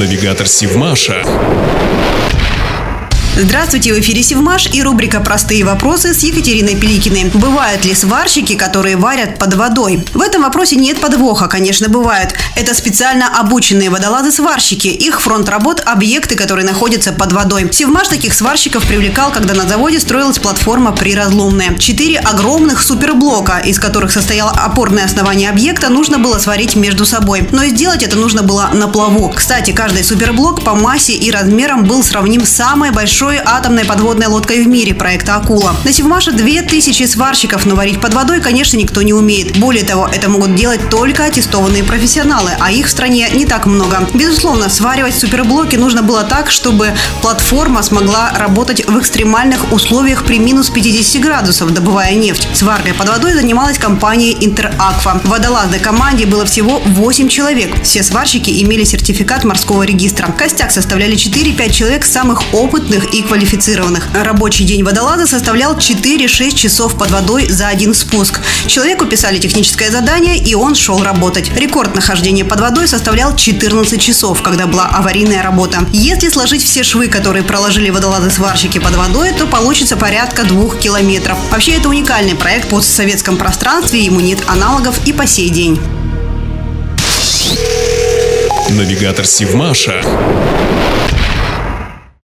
Навигатор Сивмаша. Здравствуйте, в эфире Севмаш и рубрика «Простые вопросы» с Екатериной Пеликиной. Бывают ли сварщики, которые варят под водой? В этом вопросе нет подвоха, конечно, бывают. Это специально обученные водолазы-сварщики. Их фронт работ – объекты, которые находятся под водой. Севмаш таких сварщиков привлекал, когда на заводе строилась платформа приразломная. Четыре огромных суперблока, из которых состояло опорное основание объекта, нужно было сварить между собой. Но сделать это нужно было на плаву. Кстати, каждый суперблок по массе и размерам был сравним с самой большой большой атомной подводной лодкой в мире проекта «Акула». На Севмаше 2000 сварщиков, но варить под водой, конечно, никто не умеет. Более того, это могут делать только аттестованные профессионалы, а их в стране не так много. Безусловно, сваривать суперблоки нужно было так, чтобы платформа смогла работать в экстремальных условиях при минус 50 градусов, добывая нефть. Сваркой под водой занималась компания «Интераква». В водолазной команде было всего 8 человек. Все сварщики имели сертификат морского регистра. Костяк составляли 4-5 человек самых опытных и квалифицированных. Рабочий день водолаза составлял 4-6 часов под водой за один спуск. Человеку писали техническое задание, и он шел работать. Рекорд нахождения под водой составлял 14 часов, когда была аварийная работа. Если сложить все швы, которые проложили водолазы-сварщики под водой, то получится порядка двух километров. Вообще это уникальный проект в постсоветском пространстве, ему нет аналогов и по сей день. Навигатор Сивмаша.